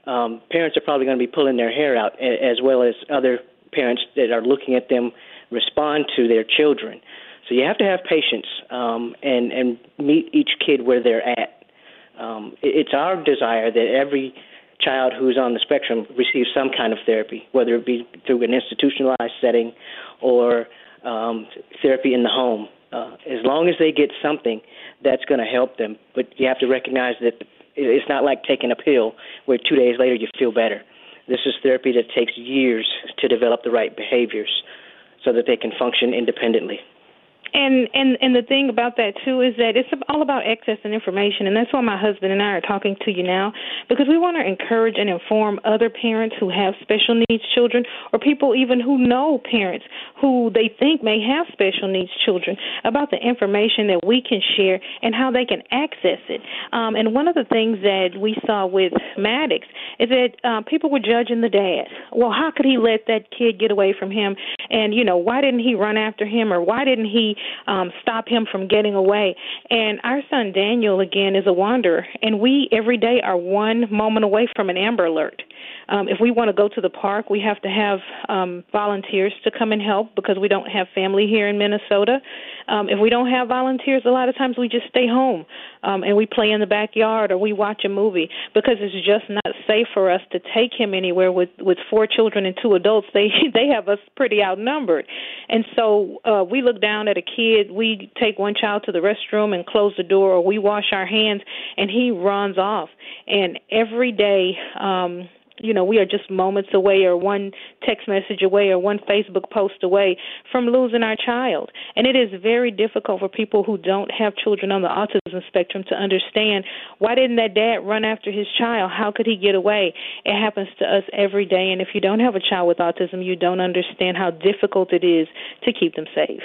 Speaker 4: um, parents are probably going to be pulling their hair out, as well as other parents that are looking at them respond to their children. So you have to have patience um, and and meet each kid where they're at. Um, it's our desire that every child who's on the spectrum receives some kind of therapy, whether it be through an institutionalized setting or um, therapy in the home. Uh, as long as they get something, that's going to help them. But you have to recognize that it's not like taking a pill where two days later you feel better. This is therapy that takes years to develop the right behaviors so that they can function independently.
Speaker 5: And and and the thing about that too is that it's all about access and information, and that's why my husband and I are talking to you now because we want to encourage and inform other parents who have special needs children, or people even who know parents who they think may have special needs children about the information that we can share and how they can access it. Um, and one of the things that we saw with Maddox is that uh, people were judging the dad. Well, how could he let that kid get away from him? And you know, why didn't he run after him, or why didn't he? Um, stop him from getting away. And our son Daniel, again, is a wanderer, and we every day are one moment away from an Amber Alert. Um, if we want to go to the park, we have to have um, volunteers to come and help because we don't have family here in Minnesota. Um, if we don't have volunteers, a lot of times we just stay home um, and we play in the backyard or we watch a movie because it's just not safe for us to take him anywhere with with four children and two adults. They they have us pretty outnumbered, and so uh, we look down at a kid. We take one child to the restroom and close the door, or we wash our hands, and he runs off. And every day. um you know, we are just moments away or one text message away or one Facebook post away from losing our child. And it is very difficult for people who don't have children on the autism spectrum to understand why didn't that dad run after his child? How could he get away? It happens to us every day. And if you don't have a child with autism, you don't understand how difficult it is to keep them safe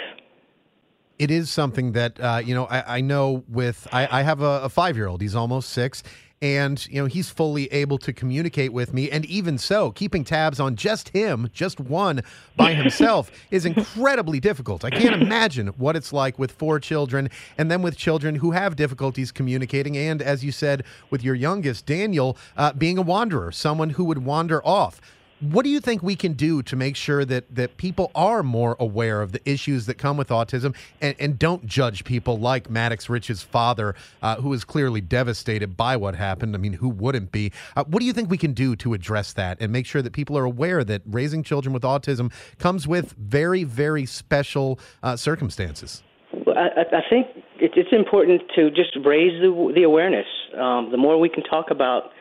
Speaker 2: it is something that uh, you know I, I know with I, I have a, a five year old he's almost six and you know he's fully able to communicate with me. And even so keeping tabs on just him just one by himself is incredibly difficult. I can't imagine what it's like with four children and then with children who have difficulties communicating and as you said with your youngest daniel uh, being a wanderer someone who would wander off What do you think we can do to make sure that, that people are more aware of the issues that come with autism and, and don't judge people like Maddox Ritch's father, uh, who is clearly devastated by what happened? I mean, who wouldn't be? Uh, what do you think we can do to address that and make sure that people are aware that raising children with autism comes with very, very special uh, circumstances?
Speaker 4: Well, I, I think it's important to just raise the, the awareness. Um, the more we can talk about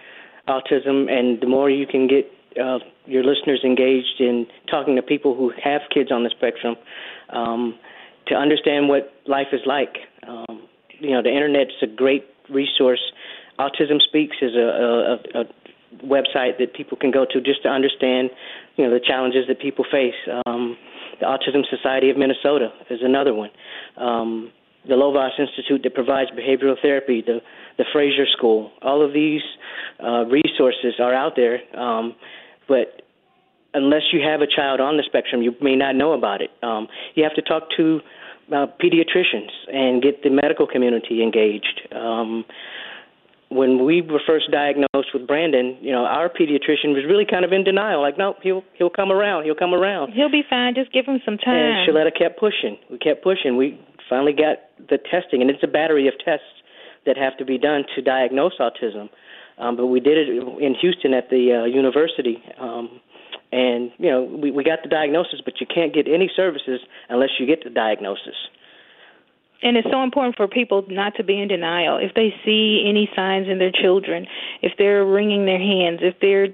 Speaker 4: autism and the more you can get uh, your listeners engaged in talking to people who have kids on the spectrum um, to understand what life is like. Um, you know, the internet's a great resource. Autism Speaks is a, a, a website that people can go to just to understand, you know, the challenges that people face. Um, the Autism Society of Minnesota is another one. Um, the Lovaas Institute that provides behavioral therapy, the the Fraser School. All of these uh, resources are out there, um, but unless you have a child on the spectrum, you may not know about it. Um, you have to talk to uh, pediatricians and get the medical community engaged. Um, when we were first diagnosed with Brandon, you know, our pediatrician was really kind of in denial, like, no, he'll he'll come around, he'll come around.
Speaker 5: He'll be fine. Just give him some time.
Speaker 4: And Shaletta kept pushing. We kept pushing. We finally got the testing, and it's a battery of tests that have to be done to diagnose autism. Um, but we did it in Houston at the uh, university, um, and you know we, we got the diagnosis, but you can't get any services unless you get the diagnosis.
Speaker 5: And it's so important for people not to be in denial. If they see any signs in their children, if they're wringing their hands, if they're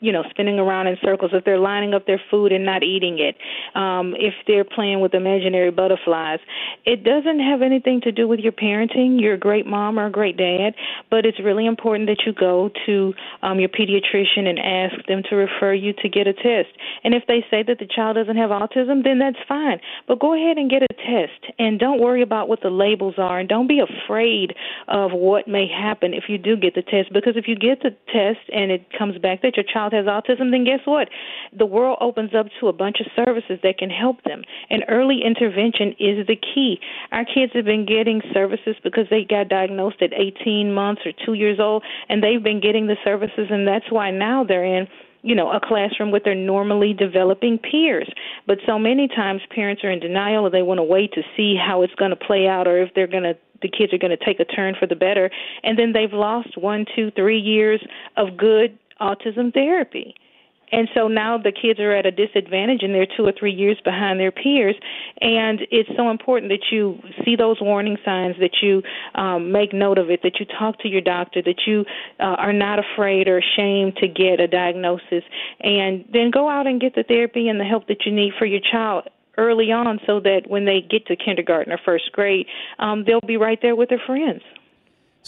Speaker 5: you know, spinning around in circles, if they're lining up their food and not eating it, um, if they're playing with imaginary butterflies. It doesn't have anything to do with your parenting. You're a great mom or a great dad, but it's really important that you go to um, your pediatrician and ask them to refer you to get a test. And if they say that the child doesn't have autism, then that's fine. But go ahead and get a test, and don't worry about what the labels are, and don't be afraid of what may happen if you do get the test, because if you get the test and it comes back that your child child has autism, then guess what? The world opens up to a bunch of services that can help them. And early intervention is the key. Our kids have been getting services because they got diagnosed at 18 months or two years old, and they've been getting the services, and that's why now they're in you know, a classroom with their normally developing peers. But so many times parents are in denial or they want to wait to see how it's going to play out or if they're going to the kids are going to take a turn for the better and then they've lost one two three years of good autism therapy. And so now the kids are at a disadvantage and they're two or three years behind their peers. And it's so important that you see those warning signs, that you um, make note of it, that you talk to your doctor, that you uh, are not afraid or ashamed to get a diagnosis. And then go out and get the therapy and the help that you need for your child early on so that when they get to kindergarten or first grade, um, they'll be right there with their friends.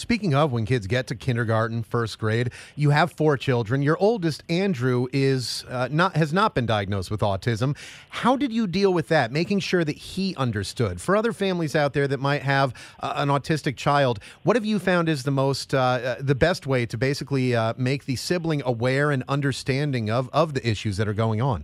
Speaker 2: Speaking of when kids get to kindergarten, first grade, you have four children. Your oldest, Andrew, is uh, not has not been diagnosed with autism. How did you deal with that? Making sure that he understood. For other families out there that might have uh, an autistic child, what have you found is the most uh, uh the best way to basically uh, make the sibling aware and understanding of of the issues that are going on?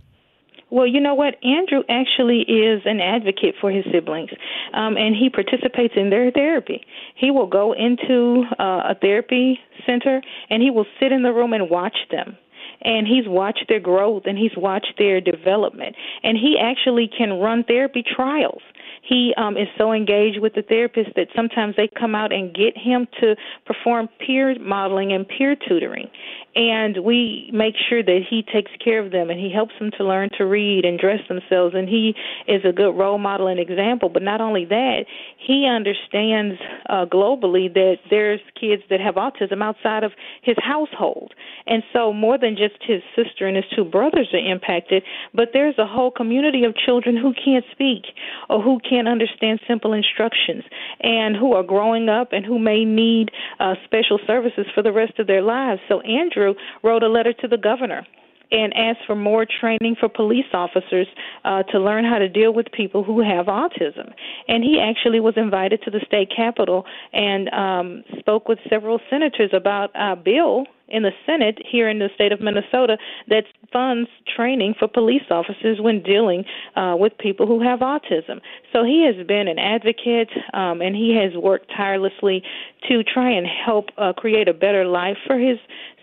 Speaker 5: Well, you know what? Andrew actually is an advocate for his siblings, um, and he participates in their therapy. He will go into uh, a therapy center and he will sit in the room and watch them and he's watched their growth and he's watched their development and he actually can run therapy trials he um, is so engaged with the therapist that sometimes they come out and get him to perform peer modeling and peer tutoring. And we make sure that he takes care of them and he helps them to learn to read and dress themselves. And he is a good role model and example. But not only that he understands uh, globally that there's kids that have autism outside of his household. And so more than just his sister and his two brothers are impacted but there's a whole community of children who can't speak or who can't understand simple instructions and who are growing up and who may need uh, special services for the rest of their lives so andrew wrote a letter to the governor and asked for more training for police officers uh, to learn how to deal with people who have autism. And he actually was invited to the state capitol and um, spoke with several senators about a bill in the Senate here in the state of Minnesota that funds training for police officers when dealing uh, with people who have autism. So he has been an advocate um, and he has worked tirelessly to try and help uh, create a better life for his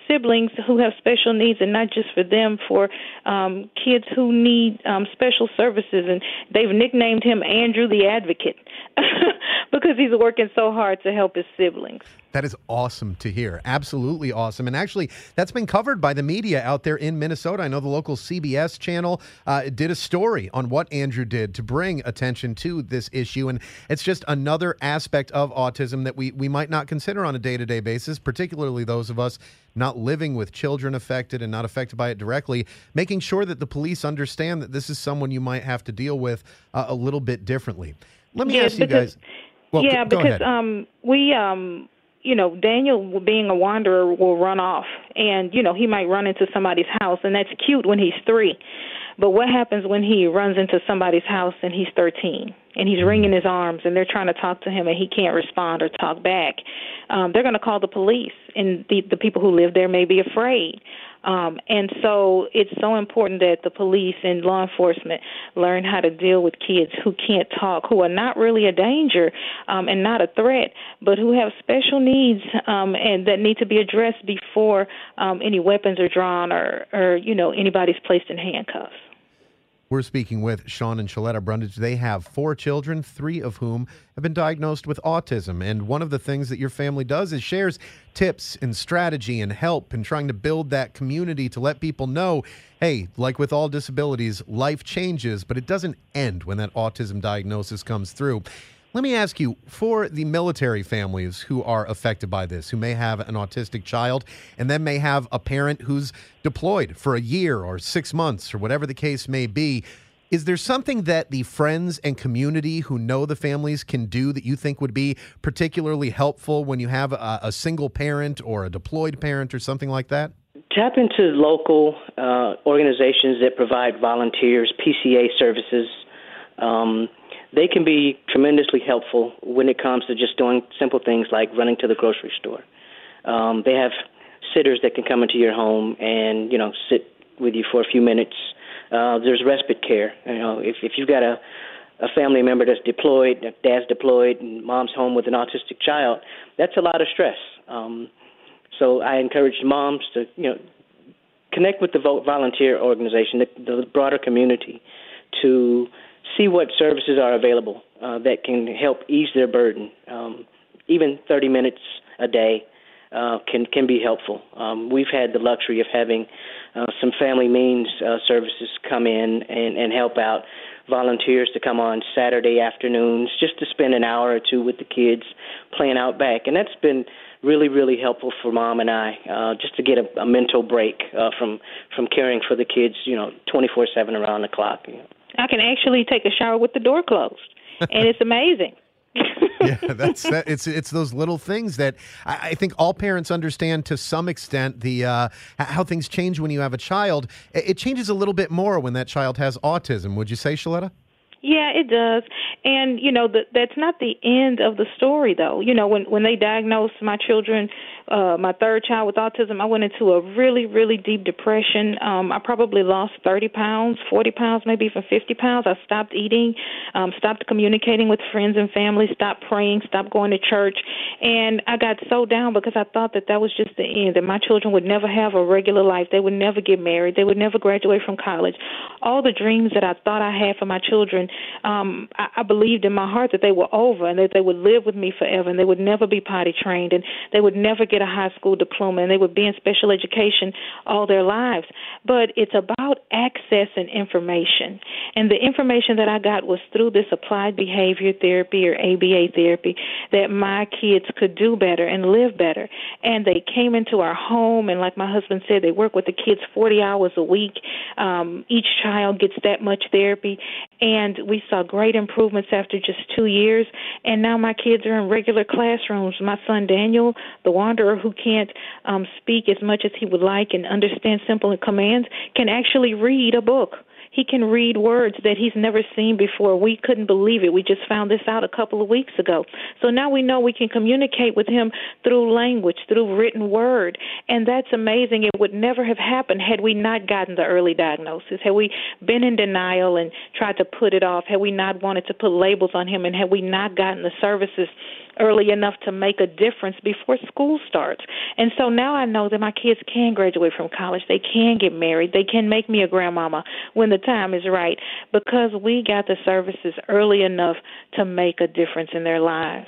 Speaker 5: siblings who have special needs, and not just for them, for um, kids who need um, special services. And they've nicknamed him Andrew the Advocate because he's working so hard to help his siblings.
Speaker 2: That is awesome to hear. Absolutely awesome. And actually, that's been covered by the media out there in Minnesota. I know the local CBS channel uh, did a story on what Andrew did to bring attention to this issue. And it's just another aspect of autism that we, we might not consider on a day to day basis, particularly those of us not living with children affected and not affected by it directly, making sure that the police understand that this is someone you might have to deal with uh, a little bit differently. Let me
Speaker 5: Yeah,
Speaker 2: ask you
Speaker 5: because-
Speaker 2: guys. Well,
Speaker 5: yeah,
Speaker 2: go
Speaker 5: because
Speaker 2: ahead.
Speaker 5: um we um you know Daniel being a wanderer will run off and you know he might run into somebody's house and that's cute when he's 3. But what happens when he runs into somebody's house and he's 13 and he's wringing his arms and they're trying to talk to him and he can't respond or talk back? Um they're going to call the police and the the people who live there may be afraid. Um, and so it's so important that the police and law enforcement learn how to deal with kids who can't talk, who are not really a danger um, and not a threat, but who have special needs um, and that need to be addressed before um, any weapons are drawn or, or you know anybody's placed in handcuffs.
Speaker 2: We're speaking with Sean and Shaletta Brundage. They have four children, three of whom have been diagnosed with autism. And one of the things that your family does is shares tips and strategy and help in trying to build that community to let people know hey, like with all disabilities, life changes, but it doesn't end when that autism diagnosis comes through. Let me ask you for the military families who are affected by this, who may have an autistic child and then may have a parent who's deployed for a year or six months or whatever the case may be. Is there something that the friends and community who know the families can do that you think would be particularly helpful when you have a, a single parent or a deployed parent or something like that?
Speaker 4: Tap into local uh, organizations that provide volunteers, PCA services. Um, they can be tremendously helpful when it comes to just doing simple things like running to the grocery store. Um, they have sitters that can come into your home and you know sit with you for a few minutes. Uh, there's respite care. You know, if if you've got a a family member that's deployed, dad's deployed, and mom's home with an autistic child, that's a lot of stress. Um, so I encourage moms to you know connect with the volunteer organization, the, the broader community, to see what services are available uh, that can help ease their burden. Um, even 30 minutes a day uh, can can be helpful. Um, we've had the luxury of having uh, some family means uh, services come in and, and help out. Volunteers to come on Saturday afternoons just to spend an hour or two with the kids playing out back, and that's been really really helpful for mom and I uh, just to get a, a mental break uh, from from caring for the kids, you know, 24/7 around the clock. You know.
Speaker 5: I can actually take a shower with the door closed, and it's amazing.
Speaker 2: yeah, that's that, it's it's those little things that I, I think all parents understand to some extent. The uh, how things change when you have a child. It, it changes a little bit more when that child has autism. Would you say, Shaletta?
Speaker 5: Yeah, it does. And you know, the, that's not the end of the story though. You know, when when they diagnosed my children, uh my third child with autism, I went into a really really deep depression. Um I probably lost 30 pounds, 40 pounds, maybe even 50 pounds. I stopped eating, um stopped communicating with friends and family, stopped praying, stopped going to church, and I got so down because I thought that that was just the end that my children would never have a regular life. They would never get married. They would never graduate from college. All the dreams that I thought I had for my children um, I, I believed in my heart that they were over and that they would live with me forever and they would never be potty trained and they would never get a high school diploma and they would be in special education all their lives. But it's about access and information. And the information that I got was through this applied behavior therapy or ABA therapy that my kids could do better and live better. And they came into our home and like my husband said, they work with the kids 40 hours a week. Um, each child gets that much therapy and we saw great improvements after just two years. And now my kids are in regular classrooms. My son Daniel, the wanderer who can't um, speak as much as he would like and understand simple commands, can actually read a book. He can read words that he's never seen before. We couldn't believe it. We just found this out a couple of weeks ago. So now we know we can communicate with him through language, through written word. And that's amazing. It would never have happened had we not gotten the early diagnosis, had we been in denial and tried to put it off, had we not wanted to put labels on him, and had we not gotten the services early enough to make a difference before school starts. And so now I know that my kids can graduate from college, they can get married, they can make me a grandmama when the time is right because we got the services early enough to make a difference in their lives.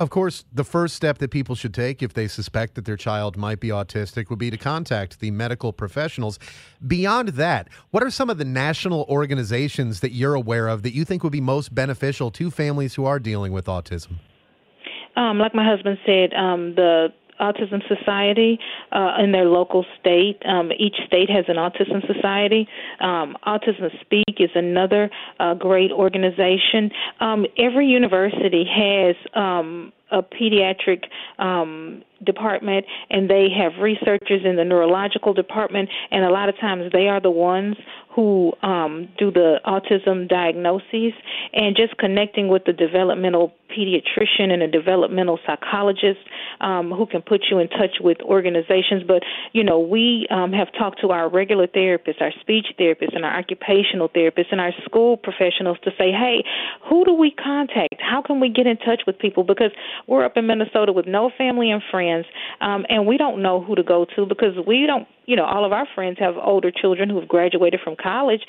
Speaker 2: Of course, the first step that people should take if they suspect that their child might be autistic would be to contact the medical professionals. Beyond that, what are some of the national organizations that you're aware of that you think would be most beneficial to families who are dealing with autism?
Speaker 5: Um, like my husband said, um, the Autism Society uh, in their local state. Um, each state has an Autism Society. Um, Autism Speak is another uh, great organization. Um, every university has um, a pediatric um, department and they have researchers in the neurological department and a lot of times they are the ones who um, do the autism diagnoses and just connecting with the developmental pediatrician and a developmental psychologist um, who can put you in touch with organizations. But, you know, we um, have talked to our regular therapists, our speech therapists, and our occupational therapists, and our school professionals to say, hey, who do we contact? How can we get in touch with people? Because we're up in Minnesota with no family and friends, um, and we don't know who to go to because we don't you know, all of our friends have older children who have graduated from college.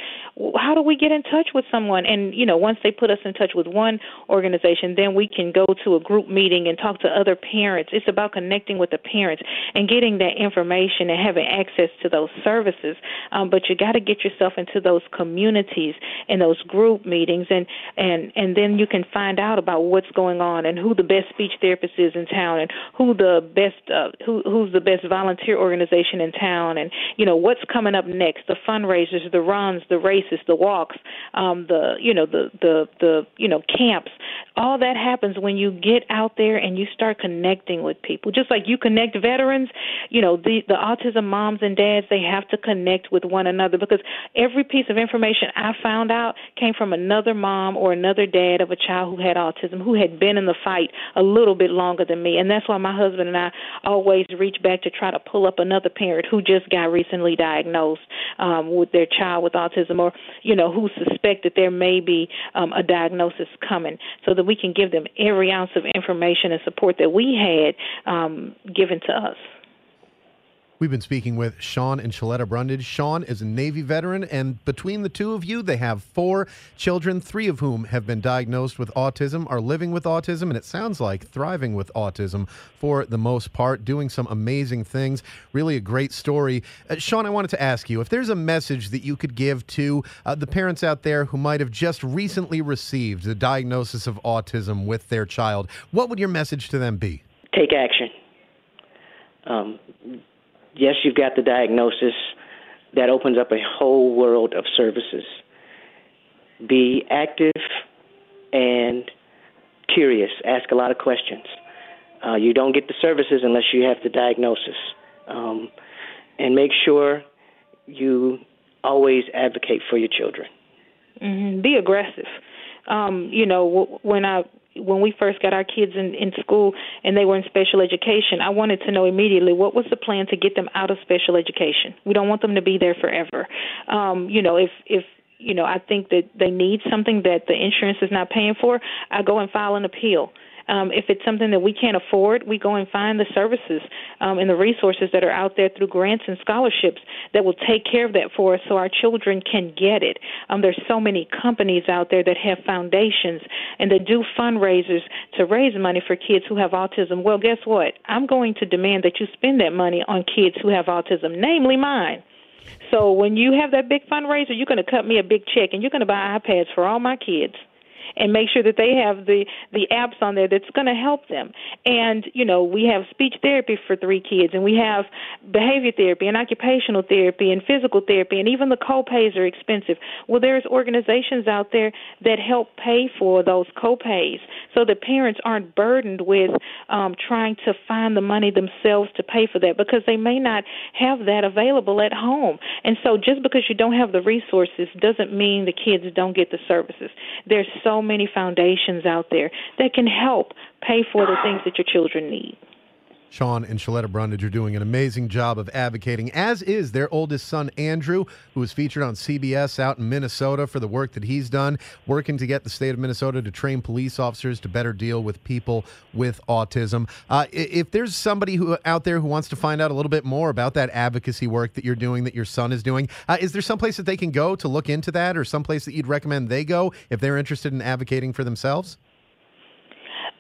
Speaker 5: How do we get in touch with someone? And, you know, once they put us in touch with one organization, then we can go to a group meeting and talk to other parents. It's about connecting with the parents and getting that information and having access to those services. Um, but you got to get yourself into those communities and those group meetings, and, and, and then you can find out about what's going on and who the best speech therapist is in town and who the best, uh, who, who's the best volunteer organization in town down and you know what's coming up next the fundraisers the runs the races the walks um the you know the the the you know camps. All that happens when you get out there and you start connecting with people. Just like you connect veterans you know the the autism moms and dads they have to connect with one another because every piece of information i found out came from another mom or another dad of a child who had autism who had been in the fight a little bit longer than me. And that's why my husband and i always reach back to try to pull up another parent who just just got recently diagnosed um, with their child with autism, or you know who suspect that there may be um, a diagnosis coming, so that we can give them every ounce of information and support that we had um, given to us.
Speaker 2: We've been speaking with Sean and Shaletta Brundage. Sean is a Navy veteran, and between the two of you, they have four children, three of whom have been diagnosed with autism, are living with autism, and it sounds like thriving with autism for the most part, doing some amazing things. Really a great story. Uh, Sean, I wanted to ask you if there's a message that you could give to uh, the parents out there who might have just recently received the diagnosis of autism with their child, what would your message to them be?
Speaker 4: Take action. Um, yes, you've got the diagnosis. That opens up a whole world of services. Be active and curious. Ask a lot of questions. Uh, you don't get the services unless you have the diagnosis. Um, and make sure you always advocate for your children.
Speaker 5: Mm-hmm. Be aggressive. Um, you know, when I when we first got our kids in, in school and they were in special education, I wanted to know immediately what was the plan to get them out of special education. We don't want them to be there forever. Um, you know, if if you know, I think that they need something that the insurance is not paying for, I go and file an appeal. Um, if it's something that we can't afford, we go and find the services um, and the resources that are out there through grants and scholarships that will take care of that for us so our children can get it. Um, there's so many companies out there that have foundations and that do fundraisers to raise money for kids who have autism. Well, guess what? I'm going to demand that you spend that money on kids who have autism, namely mine. So when you have that big fundraiser, you're going to cut me a big check and you're going to buy iPads for all my kids and make sure that they have the the apps on there that's going to help them. And you know, we have speech therapy for three kids, and we have behavior therapy and occupational therapy and physical therapy, and even the co-pays are expensive. Well, there's organizations out there that help pay for those co-pays, so that parents aren't burdened with um, trying to find the money themselves to pay for that because they may not have that available at home. And so, just because you don't have the resources doesn't mean the kids don't get the services. There's so many foundations out there that can help pay for the things that your children need.
Speaker 2: Sean and Shaletta Brundage are doing an amazing job of advocating, as is their oldest son, Andrew, who was featured on CBS out in Minnesota for the work that he's done, working to get the state of Minnesota to train police officers to better deal with people with autism. Uh, if there's somebody who out there who wants to find out a little bit more about that advocacy work that you're doing, that your son is doing, uh, is there some place that they can go to look into that, or some place that you'd recommend they go if they're interested in advocating for themselves?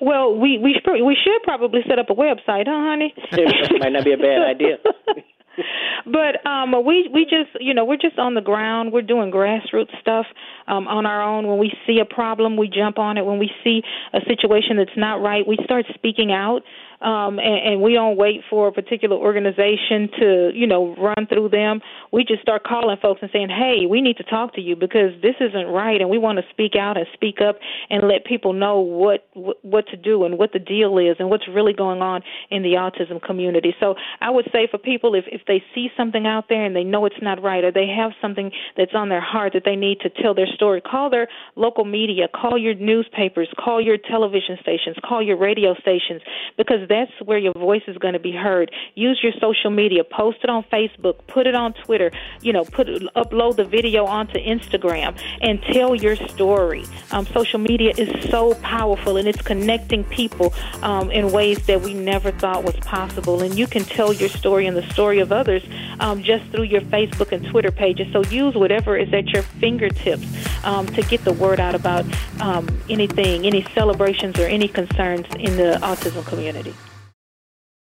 Speaker 5: Well, we we we should probably set up a website, huh, honey?
Speaker 4: it might not be a bad idea.
Speaker 5: but um we we just you know we're just on the ground we're doing grassroots stuff um on our own when we see a problem we jump on it when we see a situation that's not right we start speaking out um, and, and we don't wait for a particular organization to, you know, run through them. We just start calling folks and saying, "Hey, we need to talk to you because this isn't right, and we want to speak out and speak up and let people know what what to do and what the deal is and what's really going on in the autism community." So I would say for people, if if they see something out there and they know it's not right, or they have something that's on their heart that they need to tell their story, call their local media, call your newspapers, call your television stations, call your radio stations, because that's where your voice is going to be heard. Use your social media, post it on Facebook, put it on Twitter, you know, put upload the video onto Instagram and tell your story. Um, social media is so powerful and it's connecting people um, in ways that we never thought was possible. And you can tell your story and the story of others um, just through your Facebook and Twitter pages. So use whatever is at your fingertips um, to get the word out about um, anything, any celebrations or any concerns in the autism community.